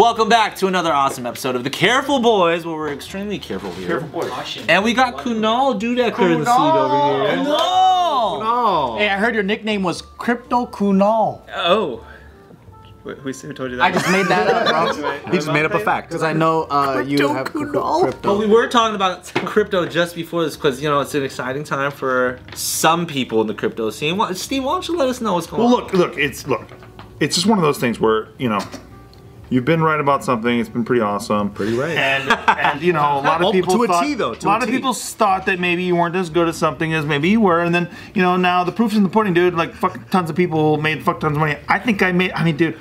Welcome back to another awesome episode of The Careful Boys, where we're extremely careful here. Careful boys. And we got Kunal Dudheker in the seat over here. Kunal! Kunal! Hey, I heard your nickname was Crypto Kunal. Oh. Who who told you that? I just made that up, bro. He just made up a fact. Because I know uh, you have But crypto. But we were talking about crypto just before this because, you know, it's an exciting time for some people in the crypto scene. Steve, why don't you let us know what's going Well, on? look, look, it's look, it's just one of those things where you know, you've been right about something. It's been pretty awesome. Pretty right. And and you know, a lot Well, of people to a thought, T, though, to a lot a of T. people thought that maybe you weren't as good at something as maybe you were, and then you know now the proof's in the pudding, dude. Like fuck, tons of people made fuck tons of money. I think I made. I mean, dude.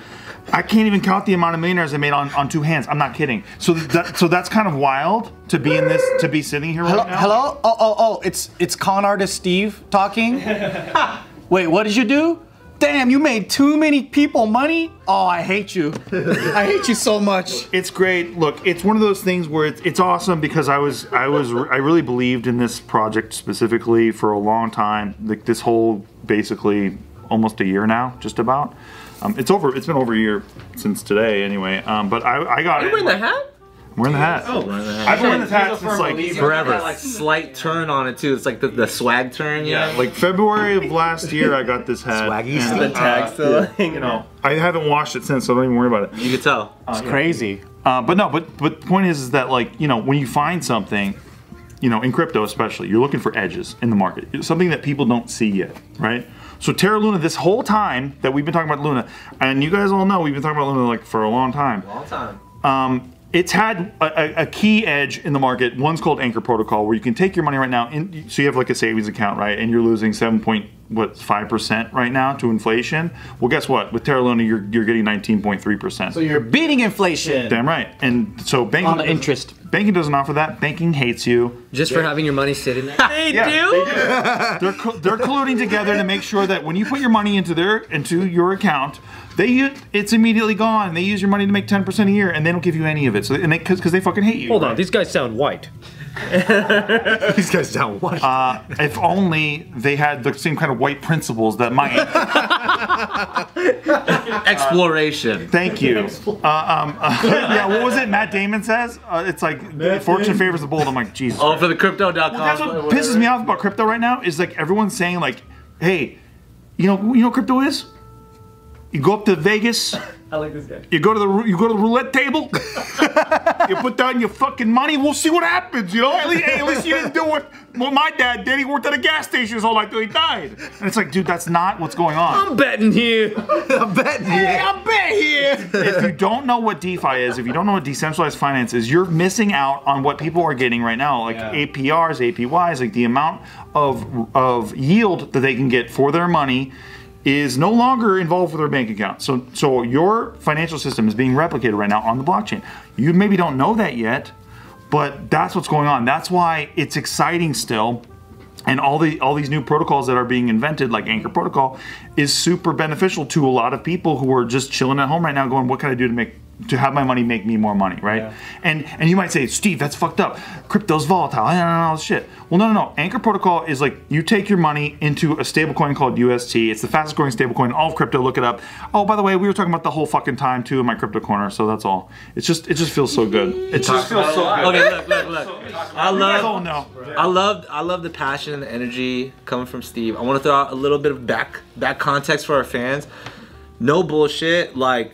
I can't even count the amount of millionaires I made on, on two hands. I'm not kidding. So that so that's kind of wild to be in this to be sitting here right Hello? now. Hello? Oh, oh, oh, it's it's con artist Steve talking. Wait, what did you do? Damn, you made too many people money? Oh, I hate you. I hate you so much. It's great. Look, it's one of those things where it's, it's awesome because I was I was I really believed in this project specifically for a long time. Like this whole basically almost a year now, just about. Um, it's over. It's been over a year since today, anyway. Um, but I, I got you it. wearing the hat? I'm wearing the hat. Oh, I've been wearing this hat since like Forever. That, like slight turn on it too. It's like the, the swag turn. you yeah, know? like February of last year. I got this hat. Swaggy and, the tag uh, still yeah, hanging You know, I haven't washed it since, so don't even worry about it. you can tell. It's crazy. Uh, but no, but but the point is, is that like you know when you find something, you know in crypto especially, you're looking for edges in the market, It's something that people don't see yet, right? So Terra Luna, this whole time that we've been talking about Luna, and you guys all know we've been talking about Luna like for a long time. Long time. Um, it's had a, a, a key edge in the market. One's called Anchor Protocol, where you can take your money right now. In, so you have like a savings account, right, and you're losing seven point what five percent right now to inflation. Well, guess what? With Terra Luna, you're you're getting nineteen point three percent. So you're beating inflation. Damn right. And so banking On the interest. Banking doesn't offer that. Banking hates you. Just for having your money sitting there. They Yeah, do? they do. They're co- they're colluding together to make sure that when you put your money into their into your account, they u- it's immediately gone. They use your money to make ten percent a year, and they don't give you any of it. So and they because they fucking hate you. Hold on, these guys sound white. These guys sound white. Uh, if only they had the same kind of white principles that my. Exploration. Thank you. Uh, um, uh, yeah, what was it? Matt Damon says uh, it's like fortune favors the bold. I'm like Jesus. Oh, for the crypto.com. Well, That's what pisses me off about crypto right now is like everyone's saying like, hey, you know, you know what crypto is? You go up to Vegas, I like this guy. you go to the you go to the roulette table, you put down your fucking money. We'll see what happens. You know, at least, hey, at least you didn't do what what my dad did. He worked at a gas station his whole life till he died. And it's like, dude, that's not what's going on. I'm betting here. I'm betting you. I'm bet here. if you don't know what DeFi is, if you don't know what decentralized finance is, you're missing out on what people are getting right now, like APRs, APYs, like the amount of of yield that they can get for their money is no longer involved with their bank account. So so your financial system is being replicated right now on the blockchain. You maybe don't know that yet, but that's what's going on. That's why it's exciting still and all the all these new protocols that are being invented like anchor protocol is super beneficial to a lot of people who are just chilling at home right now going what can i do to make to have my money make me more money right? And and you might say steve that's fucked up. Crypto's volatile. I don't know all this shit. Well no no no. Anchor protocol is like you take your money into a stable coin called ust it's the fastest growing stable coin in all of crypto. Look it up. Oh by the way we were talking about the whole fucking time too in my crypto corner so that's all. It's just it just feels so good. It just feels so good. Okay, look, look, look. I oh love, no. I love, I love the passion and the energy coming from Steve. I want to throw out a little bit of back, back context for our fans. No bullshit. Like,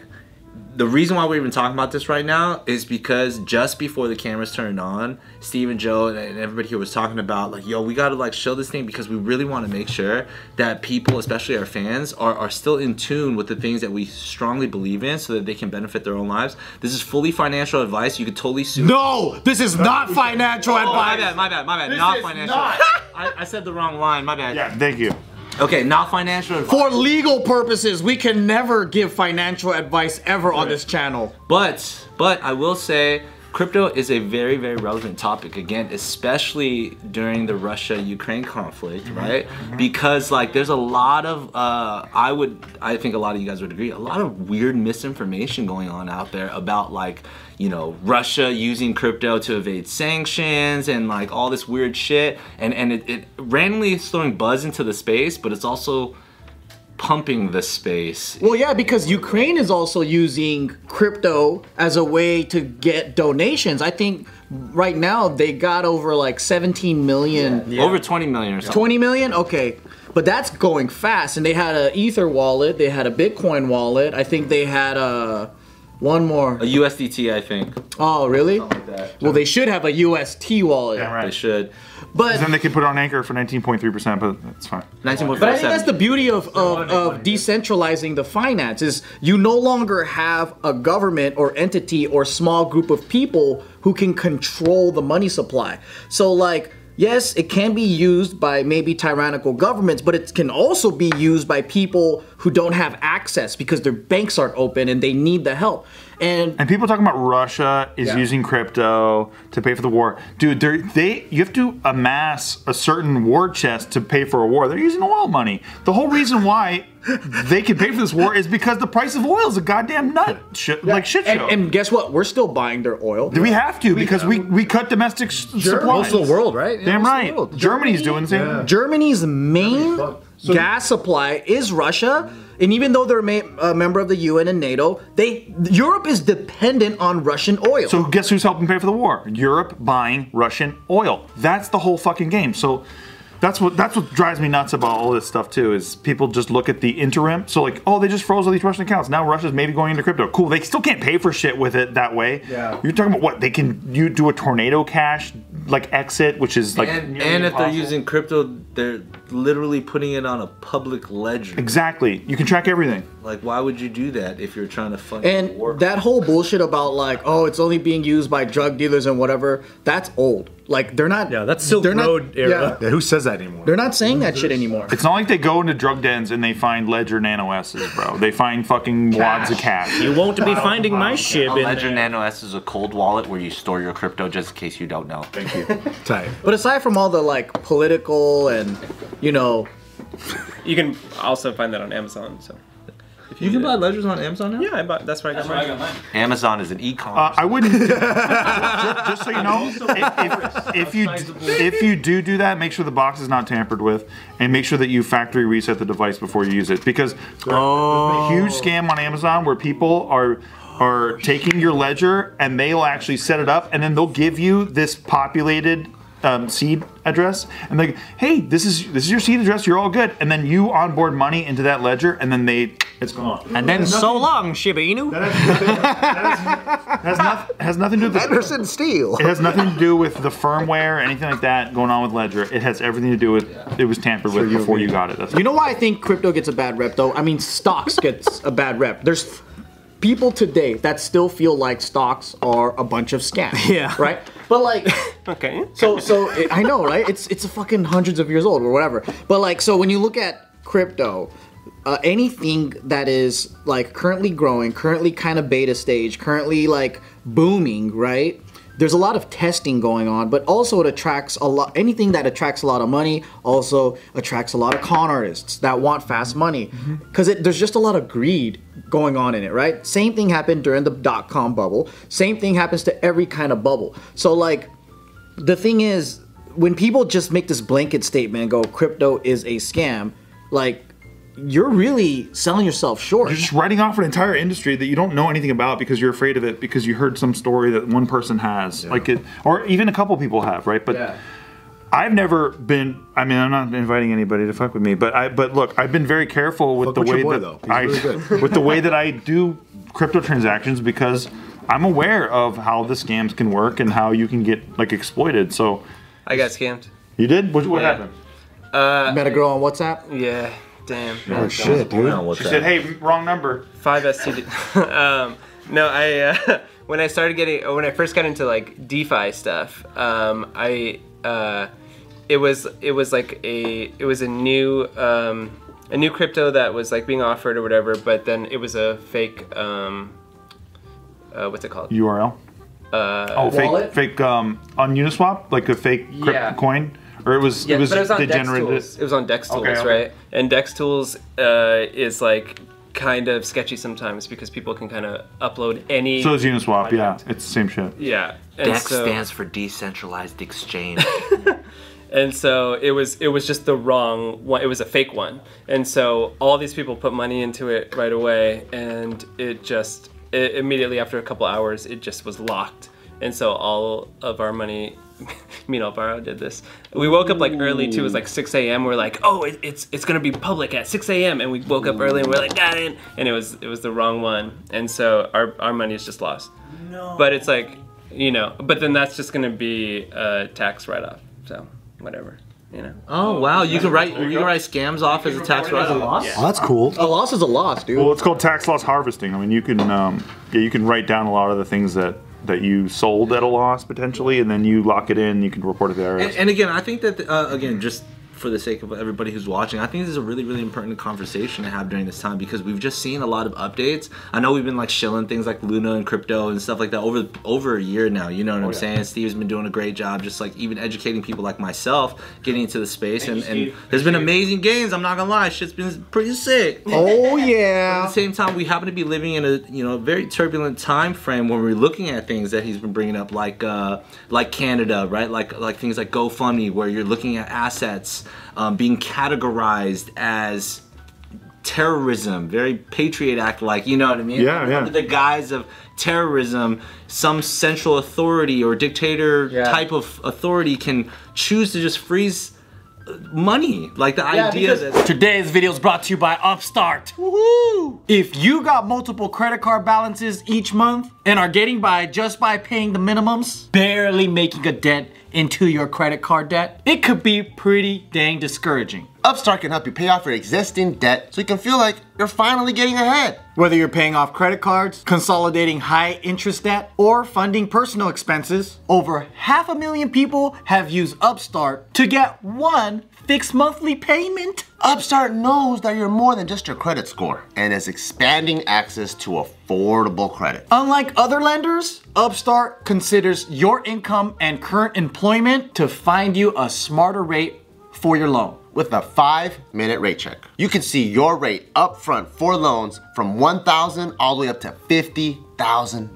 the reason why we're even talking about this right now is because just before the cameras turned on, Steve and Joe and and everybody here was talking about like, yo, we gotta like show this thing because we really want to make sure that people, especially our fans, are, are still in tune with the things that we strongly believe in so that they can benefit their own lives. This is fully financial advice. You could totally sue. No, this is not financial Oh, my bad, my bad, my bad. not financial. I, I said the wrong line. My bad. yeah thank you Okay, not financial advice. For legal purposes, we can never give financial advice ever on this channel. But but I will say crypto is a very very relevant topic again, especially during the Russia-Ukraine conflict, right? Because like there's a lot of uh, I would I think a lot of you guys would agree, a lot of weird misinformation going on out there about like you know Russia using crypto to evade sanctions and like all this weird shit, and and it, it randomly is throwing buzz into the space, but it's also pumping the space. Well, yeah, because Ukraine is also using crypto as a way to get donations. I think right now they got over like 17 million. Over 20 million or something. 20 million? Okay. But that's going fast. And they had a Ether wallet, they had a Bitcoin wallet. I think they had a one more. A USDT, I think. Oh, really? Like that. Well, they should have a UST wallet. Yeah, right. They should. But Then they could put it on Anchor for 19.3%, but that's fine. 19.57. But I think that's the beauty of, of, of decentralizing the finance is you no longer have a government or entity or small group of people who can control the money supply. So like yes, it can be used by maybe tyrannical governments, but it can also be used by people who don't have access because their banks aren't open and they need the help. And And people talking about Russia is Yeah. using crypto to pay for the war. Dude, they you have to amass a certain war chest to pay for a war. They're using oil money. The whole reason why they can pay for this war is because the price of oil is a goddamn nut shit, like shit and, show. and guess what? We're still buying their oil. Do we have to because we, we cut domestic s- supplies. Most of the world, right? Damn most right. world. Germany's doing the same. thing. Germany's main gas supply is Russia, and even though they're a a member of the UN and NATO, they Europe is dependent on Russian oil. So guess who's helping pay for the war? Europe buying Russian oil. That's the whole fucking game. So that's what that's what drives me nuts about all this stuff too. Is people just look at the interim. So like, oh, they just froze all these Russian accounts. Now Russia's maybe going into crypto. Cool. They still can't pay for shit with it that way. Yeah. You're talking about what they can you do a tornado cash like exit, which is like and, and if they're using crypto, they're literally putting it on a public ledger. exactly, you can track everything. Like, why would you do that if you're trying to fund a war? and that whole bullshit about like, oh, it's only being used by drug dealers and whatever, that's old. Like they're not. Yeah, that's Silk they're not- Road era. Yeah, Yeah, who says that anymore? they're not saying that shit anymore. It's not like they go into drug dens and they find Ledger Nano S's, bro. They find fucking wads of cash. You won't be finding my shit. A in Ledger there. Nano S is a cold wallet where you store your crypto just in case you don't know. Thank you. Tight. But aside from all the like political and you know, You can also find that on Amazon. So You can buy ledgers on Amazon now? yeah, I bought, that's where I got mine. Amazon is an Uh, e-commerce. I wouldn't. just, just so you know, if, if, if you if you do do that, make sure the box is not tampered with, and make sure that you factory reset the device before you use it. Because there's a huge scam on Amazon where people are are taking your ledger and they'll actually set it up, and then they'll give you this populated. Um, seed address and they like hey this is this is your seed address you're all good and then you onboard money into that ledger and then they it's gone And then so long, Shiba Inu. has, nothing, has nothing to do with the, Anderson Steel. It has nothing to do with the firmware or anything like that going on with Ledger. It has everything to do with it was tampered with before you got it. That's You know why I think crypto gets a bad rep though? I mean, stocks gets a bad rep. There's people today that still feel like stocks are a bunch of scams. Yeah. Right? But like Okay. so so it, I know, right? It's it's a fucking hundreds of years old or whatever. But like so when you look at crypto, uh, anything that is like currently growing, currently kind of beta stage, currently like booming, right? There's a lot of testing going on, but also it attracts a lot. Anything that attracts a lot of money also attracts a lot of con artists that want fast money, mm-hmm. because there's just a lot of greed going on in it, right? Same thing happened during the dot com bubble. Same thing happens to every kind of bubble. So like, the thing is, when people just make this blanket statement and go, crypto is a scam, like, you're really selling yourself short. You're just writing off an entire industry that you don't know anything about because you're afraid of it because you heard some story that one person has, like it, or even a couple people have, right? But Yeah. I've never been. I mean, I'm not inviting anybody to fuck with me, but I. But look, I've been very careful with Fuck the with way boy, that though. He's I really good. with the way that I do crypto transactions because I'm aware of how the scams can work and how you can get like exploited. So I got scammed. you did. What, what Yeah. happened? Uh, Met a girl on WhatsApp. Yeah. Damn. Oh shit, dude. She said, "Hey, wrong number." Five STD. um, no, I uh, when I started getting when I first got into like DeFi stuff, um, I uh, it was it was like a it was a new um, a new crypto that was like being offered or whatever, but then it was a fake. Um, uh, what's it called? URL. Uh, Oh, Wallet? fake, fake um, on Uniswap, like a fake crypt Yeah. coin, or it was yeah, it was, but it was on they Dex Tools. it. It was on Dex Tools, Okay, okay. right? And Dex Tools uh, is like kind of sketchy sometimes because people can kind of upload any. So is Uniswap, yeah, it's the same shit. Yeah. And DEX so- stands for decentralized exchange. and so it was it was just the wrong one. It was a fake one, and so all these people put money into it right away, and it just it, immediately after a couple hours, it just was locked, and so all of our money. Me and Alvaro did this. We woke up like early too. It was like 6 a.m. We're like, oh, it, it's it's gonna be public at 6 a.m. And we woke up early and we're like, got it. And it was it was the wrong one, and so our our money is just lost. No. But it's like, you know, but then that's just gonna be a tax write-off. So whatever, you know. Oh wow, you can write you can write scams off as a tax write-off. Oh, that's cool. A loss is a loss, dude. Well, it's called tax loss harvesting. I mean, you can um, yeah, you can write down a lot of the things that that you sold at a loss potentially, and then you lock it in. You can report it there. And, and again, I think that uh, again, just for the sake of everybody who's watching, I think this is a really, really important conversation to have during this time because we've just seen a lot of updates. I know we've been like shilling things like Luna and crypto and stuff like that over over a year now. You know what I'm saying? Steve's been doing a great job, just like even educating people like myself, getting into the space. and, and there's been amazing gains. I'm not gonna lie, shit's been pretty sick. oh yeah. At the same time, we happen to be living in a you know very turbulent time frame when we're looking at things that he's been bringing up, like uh, like Canada, right? Like like things like GoFundMe, where you're looking at assets um, being categorized as terrorism, very Patriot Act like, you know what I mean? Yeah, yeah. Under the guise of terrorism, some central authority or dictator Yeah. type of authority can choose to just freeze uh, money. Like the Yeah, idea that Today's video is brought to you by Upstart. Woohoo! If you got multiple credit card balances each month and are getting by just by paying the minimums, barely making a dent into your credit card debt, it could be pretty dang discouraging. Upstart can help you pay off your existing debt so you can feel like you're finally getting ahead. Whether you're paying off credit cards, consolidating high interest debt, or funding personal expenses, over half a million people have used Upstart to get one fixed monthly payment. Upstart knows that you're more than just your credit score and is expanding access to affordable credit. Unlike other lenders, Upstart considers your income and current employment to find you a smarter rate for your loan. With a five minute rate check, you can see your rate up front for loans from 1,000 all the way up to $50,000.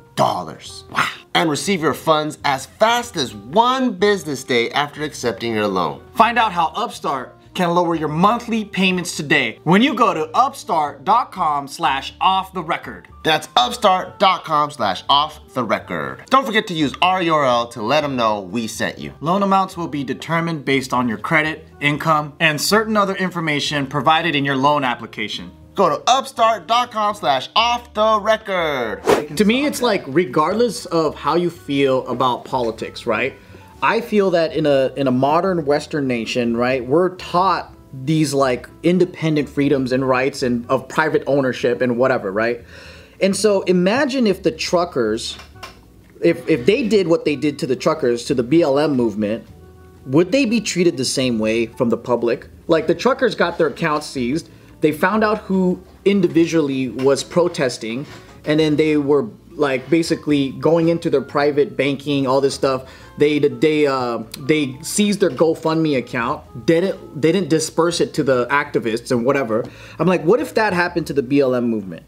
Wow. And receive your funds as fast as one business day after accepting your loan. Find out how Upstart can lower your monthly payments today when you go to upstart.com slash off the record. That's upstart.com slash off the record. Don't forget to use our URL to let them know we sent you. Loan amounts will be determined based on your credit, income, and certain other information provided in your loan application. Go to upstart.com slash off the record. to me it's like regardless of how you feel about politics right i feel that in a in a modern western nation right we're taught these like independent freedoms and rights and of private ownership and whatever right and so imagine if the truckers if if they did what they did to the truckers to the blm movement would they be treated the same way from the public? Like the truckers got their accounts seized, they found out who individually was protesting, and then they were like basically going into their private banking, all this stuff. They they uh, they seized their GoFundMe account, didn't didn't disperse it to the activists and whatever. I'm like, what if that happened to the BLM movement?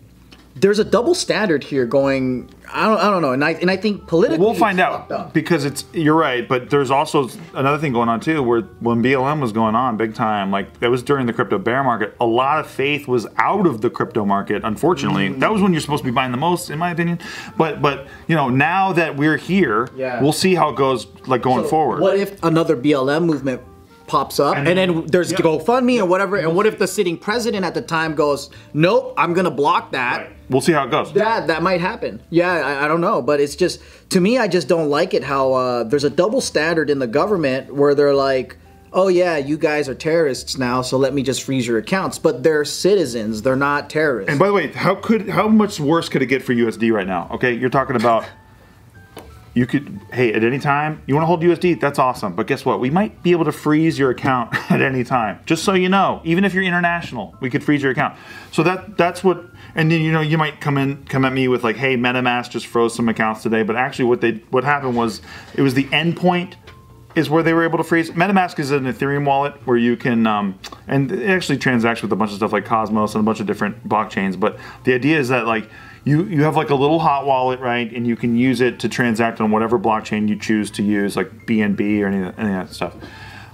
There's a double standard here going. I don't I don't know, and I and I think politically We'll find out because it's you're right, but there's also another thing going on too. Where when BLM was going on big time, like that was during the crypto bear market. A lot of faith was out of the crypto market. Unfortunately, Mm. that was when you're supposed to be buying the most, in my opinion. But but you know now that we're here, Yeah. we'll see how it goes like going forward. What if another BLM movement pops up and, then there's yeah. GoFundMe or whatever? And what if the sitting president at the time goes, "Nope, I'm gonna block that." We'll see how it goes. That that might happen. Yeah, I, I don't know, but it's just to me, I just don't like it how uh, there's a double standard in the government where they're like. Oh yeah, you guys are terrorists now, so let me just freeze your accounts. But they're citizens; they're not terrorists. And by the way, how could how much worse could it get for USD right now? Okay, you're talking about you could hey at any time you want to hold USD, that's awesome. But guess what? We might be able to freeze your account at any time. Just so you know, even if you're international, we could freeze your account. So that that's what. And then you know you might come in come at me with like, hey, MetaMask just froze some accounts today. But actually, what they what happened was it was the endpoint is where they were able to freeze. MetaMask is an Ethereum wallet where you can, um, and it actually transacts with a bunch of stuff like Cosmos and a bunch of different blockchains. But the idea is that like you you have like a little hot wallet, right, and you can use it to transact on whatever blockchain you choose to use, like BNB or any, any of that stuff.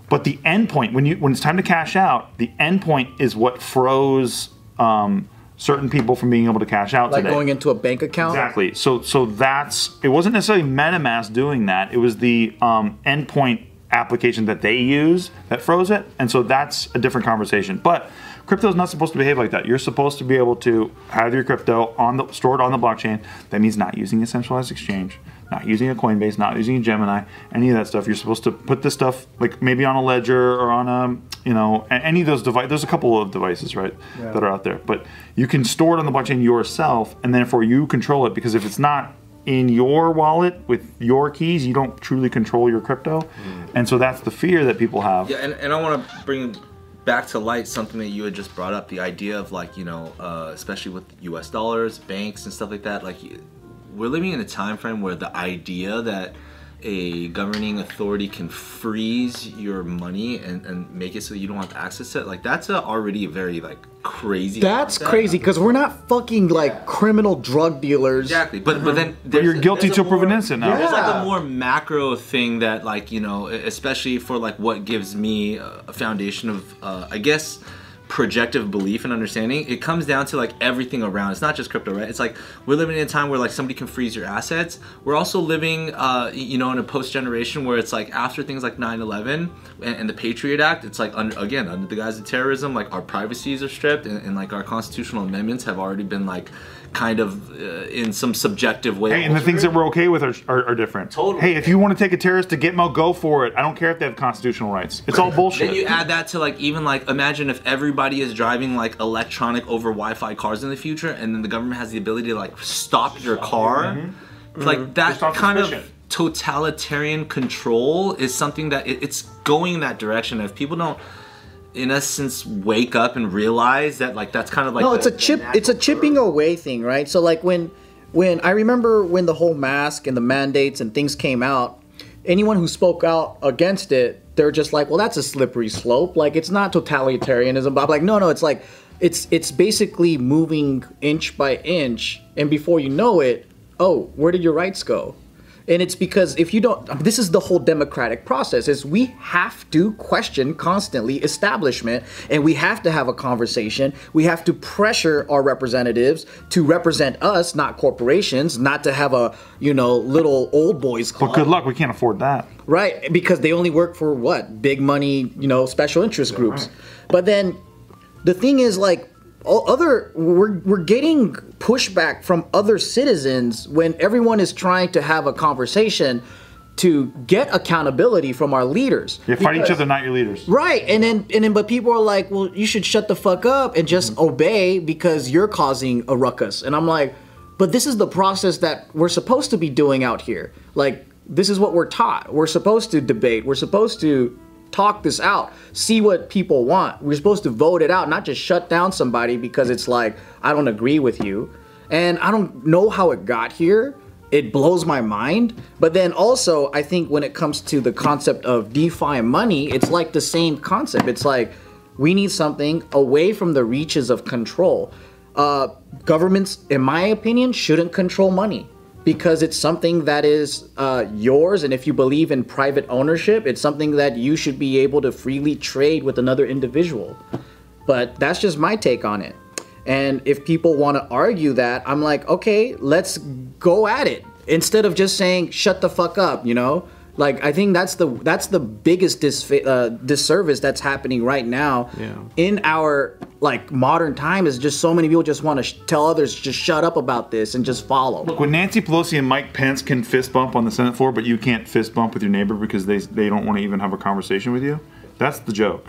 But the endpoint, when you when it's time to cash out, the endpoint is what froze um, certain people from being able to cash out Like today. going into a bank account. Exactly. So so that's it wasn't necessarily MetaMask doing that. It was the um, endpoint application that they use that froze it, and so that's a different conversation. But crypto is not supposed to behave like that. You're supposed to be able to have your crypto on the stored on the blockchain. That means not using a centralized exchange, not using a Coinbase, not using a Gemini, any of that stuff. You're supposed to put this stuff like maybe on a ledger or on a you know any of those devices. There's a couple of devices right that are out there, but you can store it on the blockchain yourself, and therefore you control it. Because if it's not in your wallet with your keys, you don't truly control your crypto, mm. and so that's the fear that people have. Yeah, and, and I want to bring back to light something that you had just brought up the idea of like, you know, uh, especially with US dollars, banks, and stuff like that. Like, we're living in a time frame where the idea that a governing authority can freeze your money and, and make it so you don't have access to it like that's a already very like crazy That's concept. crazy because we're not fucking like criminal drug dealers. exactly but but then But you're a- guilty there's a till proven more- innocent now. There's like a more macro thing that, like, you know, especially for like what gives me a a foundation of, uh, I guess, projective belief and understanding. It comes down to like everything around. It's not just crypto, right? It's like we're living in a time where like somebody can freeze your assets. We're also living, uh, you know, in a post generation where it's like after things like 9/11 and, and the Patriot Act, it's like under, again under the guise of terrorism, like our privacies are stripped and, and like our constitutional amendments have already been like kind of uh, in some subjective way. Hey, and the things that we're okay with are, are, are different. Totally. Hey, if you want to take a terrorist to Gitmo, go for it. I don't care if they have constitutional rights. It's all bullshit. Then you add that to like even like imagine if everybody is driving like electronic over Wi-Fi cars in the future, and then the government has the ability to like stop your car. It's Like that kind suspicion. of totalitarian control is something that it, it's going in that direction. If people don't, in essence, wake up and realize that like that's kind of like no, the- it's a chip. It's a chipping growth. away thing, right? So like when when I remember when the whole mask and the mandates and things came out, anyone who spoke out against it, they're just like, well, that's a slippery slope. Like it's not totalitarianism. But I'm like, no, no, it's like it's it's basically moving inch by inch, and before you know it, oh, where did your rights go? And it's because if you don't, this is the whole democratic process. Is we have to question constantly establishment, and we have to have a conversation. We have to pressure our representatives to represent us, not corporations, not to have a you know little old boys club. but good luck. We can't afford that. Right, because they only work for what? Big money, you know, special interest groups. But then the thing is like other we're we're getting pushback from other citizens when everyone is trying to have a conversation to get accountability from our leaders. You fight each other, not your leaders. Right, and then and then but people are like, well, you should shut the fuck up and just mm-hmm. obey because you're causing a ruckus. And I'm like, but this is the process that we're supposed to be doing out here. Like this is what we're taught. We're supposed to debate. We're supposed to talk this out, see what people want. We're supposed to vote it out, not just shut down somebody because it's like I don't agree with you. And I don't know how it got here it blows my mind. But then also, I think when it comes to the concept of DeFi money, it's like the same concept. It's like we need something away from the reaches of control. Uh, governments, in my opinion, shouldn't control money because it's something that is uh, yours. And if you believe in private ownership, it's something that you should be able to freely trade with another individual. But that's just my take on it. And if people want to argue that, I'm like, okay, let's go at it instead of just saying shut the fuck up. You know, like I think that's the that's the biggest dis- uh, disservice that's happening right now in our like modern time. Is just so many people just want to sh- tell others just shut up about this and just follow. Look, when Nancy Pelosi and Mike Pence can fist bump on the Senate floor, but you can't fist bump with your neighbor because they they don't want to even have a conversation with you, that's the joke.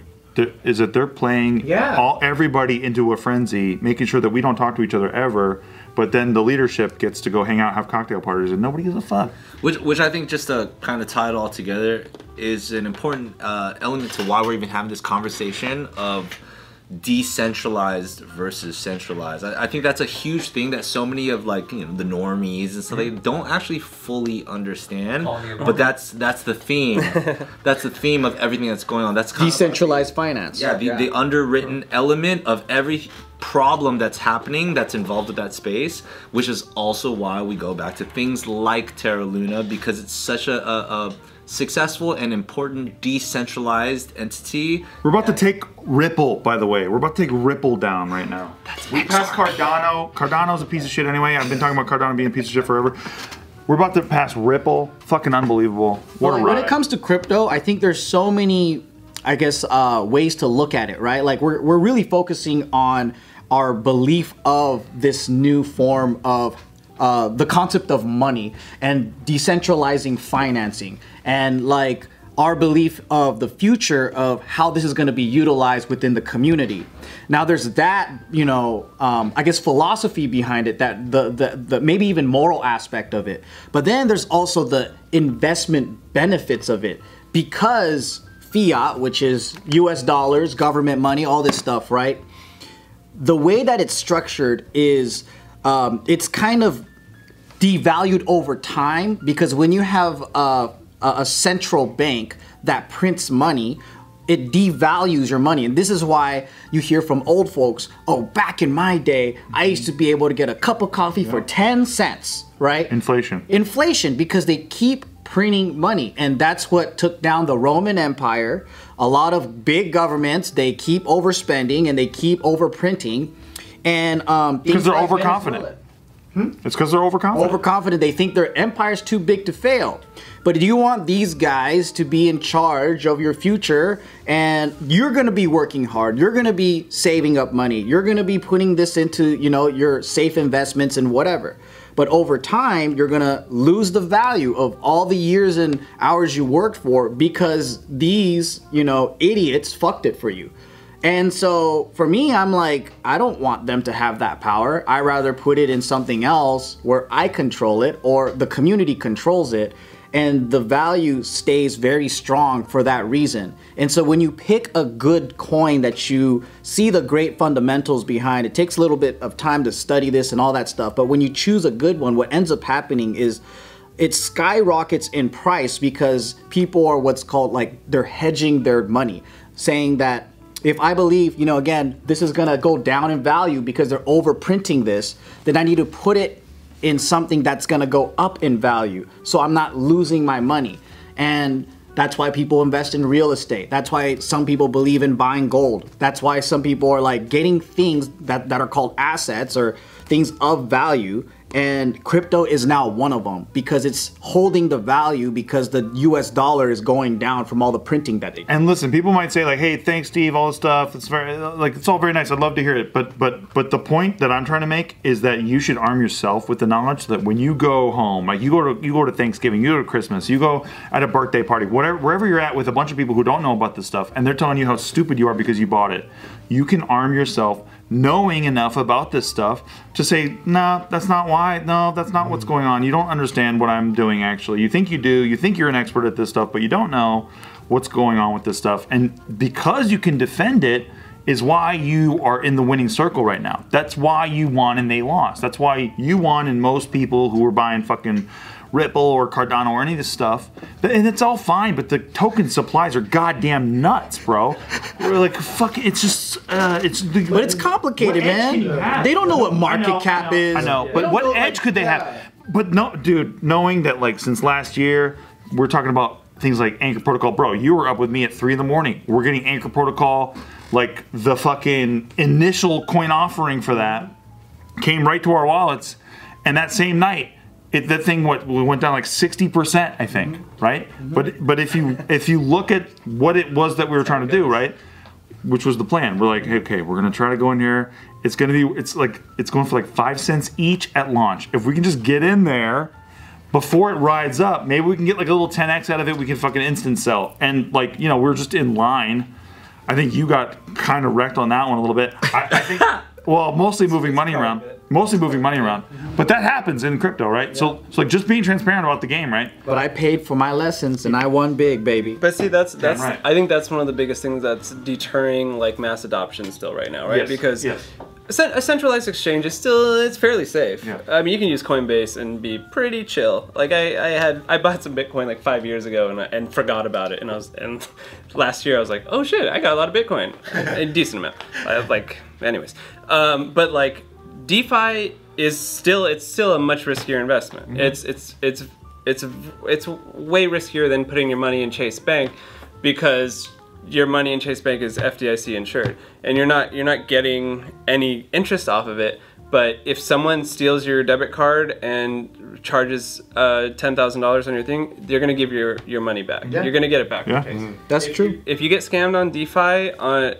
Is that they're playing Yeah. all everybody into a frenzy, making sure that we don't talk to each other ever. But then the leadership gets to go hang out, have cocktail parties, and nobody gives a fuck. Which, which I think just to kind of tie it all together is an important uh, element to why we're even having this conversation of decentralized versus centralized. I, I think that's a huge thing that so many of like you know the normies and stuff they don't actually fully understand. But that's that's the theme. that's the theme of everything that's going on. That's kind of like- Decentralized finance. yeah, the, the underwritten element of every problem that's happening that's involved with that space, which is also why we go back to things like Terra Luna because it's such a, a, a successful and important decentralized entity. We're about to take Ripple, by the way. We're about to take Ripple down right now. we passed Cardano. Cardano's a piece of shit anyway. I've been talking about Cardano being a piece of shit forever. We're about to pass Ripple. Fucking unbelievable. What a Well, ride. when it comes to crypto, I think there's so many, I guess, uh, ways to look at it, right? Like we're we're really focusing on our belief of this new form of uh, the concept of money and decentralizing financing and like our belief of the future of how this is going to be utilized within the community. Now, there's that, you know, um, I guess philosophy behind it, that the, the the maybe even moral aspect of it. But then there's also the investment benefits of it because fiat, which is U.S. dollars, government money, all this stuff, right? The way that it's structured is um, it's kind of devalued over time because when you have a, a, central bank that prints money, it devalues your money. And this is why you hear from old folks, oh, back in my day, I used to be able to get a cup of coffee for 10 cents, right? Inflation. Inflation, because they keep printing money. And that's what took down the Roman Empire. A lot of big governments, they keep overspending and they keep overprinting. And um, Because they're like overconfident. Venezuela- Hmm? It's because they're overconfident. overconfident. They think their empire's too big to fail. But do you want these guys to be in charge of your future and you're going to be working hard. You're going to be saving up money. You're going to be putting this into, you know, your safe investments and whatever. But over time, you're going to lose the value of all the years and hours you worked for because these, you know, idiots fucked it for you. And so for me, I'm like, I don't want them to have that power. I rather put it in something else where I control it or the community controls it and the value stays very strong for that reason. And so when you pick a good coin that you see the great fundamentals behind, it takes a little bit of time to study this and all that stuff. But when you choose a good one, what ends up happening is it skyrockets in price because people are what's called like they're hedging their money, saying that if I believe, you know, again, this is gonna go down in value because they're overprinting this, then I need to put it in something that's gonna go up in value so I'm not losing my money. And that's why people invest in real estate. That's why some people believe in buying gold. That's why some people are like getting things that, that are called assets or things of value. And crypto is now one of them because it's holding the value because the US dollar is going down from all the printing that they do. And listen, people might say like, "Hey, thanks, Steve. All this stuff. It's very like it's all very nice. I'd love to hear it." But but but the point that I'm trying to make is that you should arm yourself with the knowledge that when you go home, like you go to you go to Thanksgiving, you go to Christmas, you go at a birthday party, whatever wherever you're at with a bunch of people who don't know about this stuff, and they're telling you how stupid you are because you bought it. You can arm yourself knowing enough about this stuff to say, nah, that's not why. No, that's not what's mm. going on. You don't understand what I'm doing actually. You think you do. You think you're an expert at this stuff, but you don't know what's going on with this stuff. And because you can defend it is why you are in the winning circle right now. That's why you won and they lost. That's why you won and most people who were buying fucking Ripple or Cardano or any of this stuff. And it's all fine, but the token supplies are goddamn nuts, bro. We're like, fuck, it's just, uh, it's. But it's complicated, man. They don't know what market cap is. I know, but what know, edge like- could they have? But no, dude, knowing that like since last year, we're talking about things like Anchor Protocol. Bro, you were up with me at three in the morning. We're getting Anchor Protocol, like the fucking initial coin offering for that came right to our wallets, and that same night. It, that thing what we went down like 60% i think mm-hmm. right mm-hmm. but but if you if you look at what it was that we were trying to do right which was the plan. We're like, hey, okay, we're gonna try to go in here. It's gonna be, it's like, it's going for like five cents each at launch. If we can just get in there before it rides up, maybe we can get like a little 10x out of it. We can fucking instant sell. And like, you know, we're just in line. I think you got kind of wrecked on that one a little bit. I, I think, well, mostly moving money around, mostly moving money around. But that happens in crypto, right? So, so like, just being transparent about the game, right? But I paid for my lessons and I won big, baby. But see, that's that's right. I think that's one of the biggest things that's deterring like mass adoption still right now, right? Yes, Because yes. A centralized exchange is still it's fairly safe. Yeah. I mean, you can use Coinbase and be pretty chill. Like I, I had I bought some Bitcoin like five years ago and I, and forgot about it, and I was and last year I was like, oh shit, I got a lot of Bitcoin, a decent amount. I like, anyways, um, but like DeFi is still it's still a much riskier investment. It's it's it's it's it's way riskier than putting your money in Chase Bank because your money in Chase Bank is FDIC insured, and you're not you're not getting any interest off of it. But if someone steals your debit card and charges uh, ten thousand dollars on your thing, you're gonna give your, your money back. Yeah. You're gonna get it back. from Yeah. Chase. That's true. If you get scammed on DeFi, uh,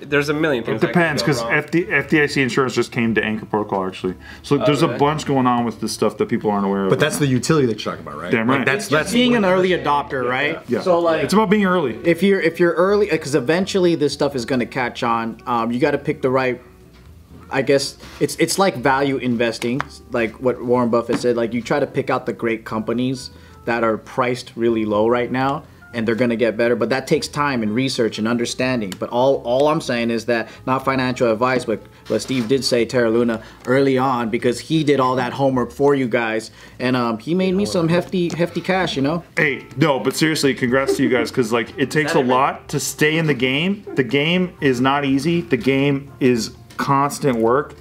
there's a million things. It depends because wrong. FD, FDIC insurance just came to Anchor Protocol actually. So there's really? a bunch going on with this stuff that people aren't aware of. But that's the utility that you're talking about, right? Damn Like, right. that's that's Being an early adopter, right? yeah. So like, it's about being early. if you're if you're early, because eventually this stuff is going to catch on. Um, you got to pick the right. I guess it's it's like value investing, like what Warren Buffett said. Like you try to pick out the great companies that are priced really low right now, and they're going to get better. But that takes time and research and understanding. But all all I'm saying is that not financial advice, but but Steve did say Terra Luna early on because he did all that homework for you guys, and um, he made me some hefty hefty cash. You know. Hey, no, but seriously, congrats to you guys because like it takes a lot to stay in the game. The game is not easy. The game is constant work.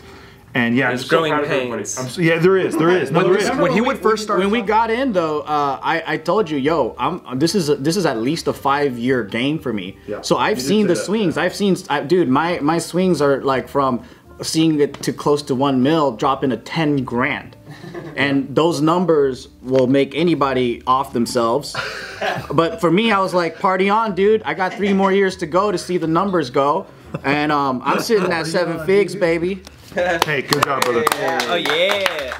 And yeah, There's I'm so growing proud of everybody. pains. I'm so- yeah, there is, there is, no, there is. when he would first start. when we got in though, uh, I, I told you, yo, I'm this is a, this is at least a five year game for me. Yeah, so I've you seen say the that, swings. I've seen, I, dude, my my swings are like from seeing it to close to one mil, dropping to ten grand, and those numbers will make anybody off themselves. but for me, I was like, party on, dude. I got three more years to go to see the numbers go. And um, I'm sitting at seven figs, baby, Hey, good job, brother. Oh yeah.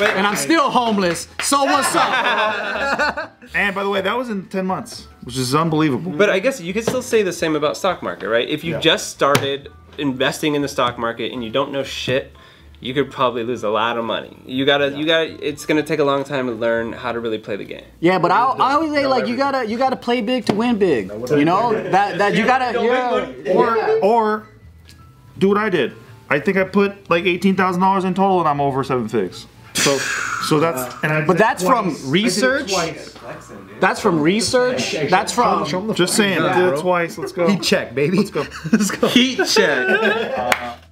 and I'm still homeless. So what's up? And by the way, that was in 10 months, which is unbelievable. But I guess you could still say the same about stock market, right? If you Yeah. just started investing in the stock market and you don't know shit, you could probably lose a lot of money. You gotta, you gotta. It's gonna take a long time to learn how to really play the game. Yeah, but I, I always say like you gotta you gotta play big to win big. You know that that you gotta yeah. Or, or do what I did. I think I put like $18,000 in total and I'm over seven figs. So, so that's, and I But that's from research. That's from research. That's from. just saying, I did it twice. Let's go. Heat check, baby. Let's go. Let's go. Heat check.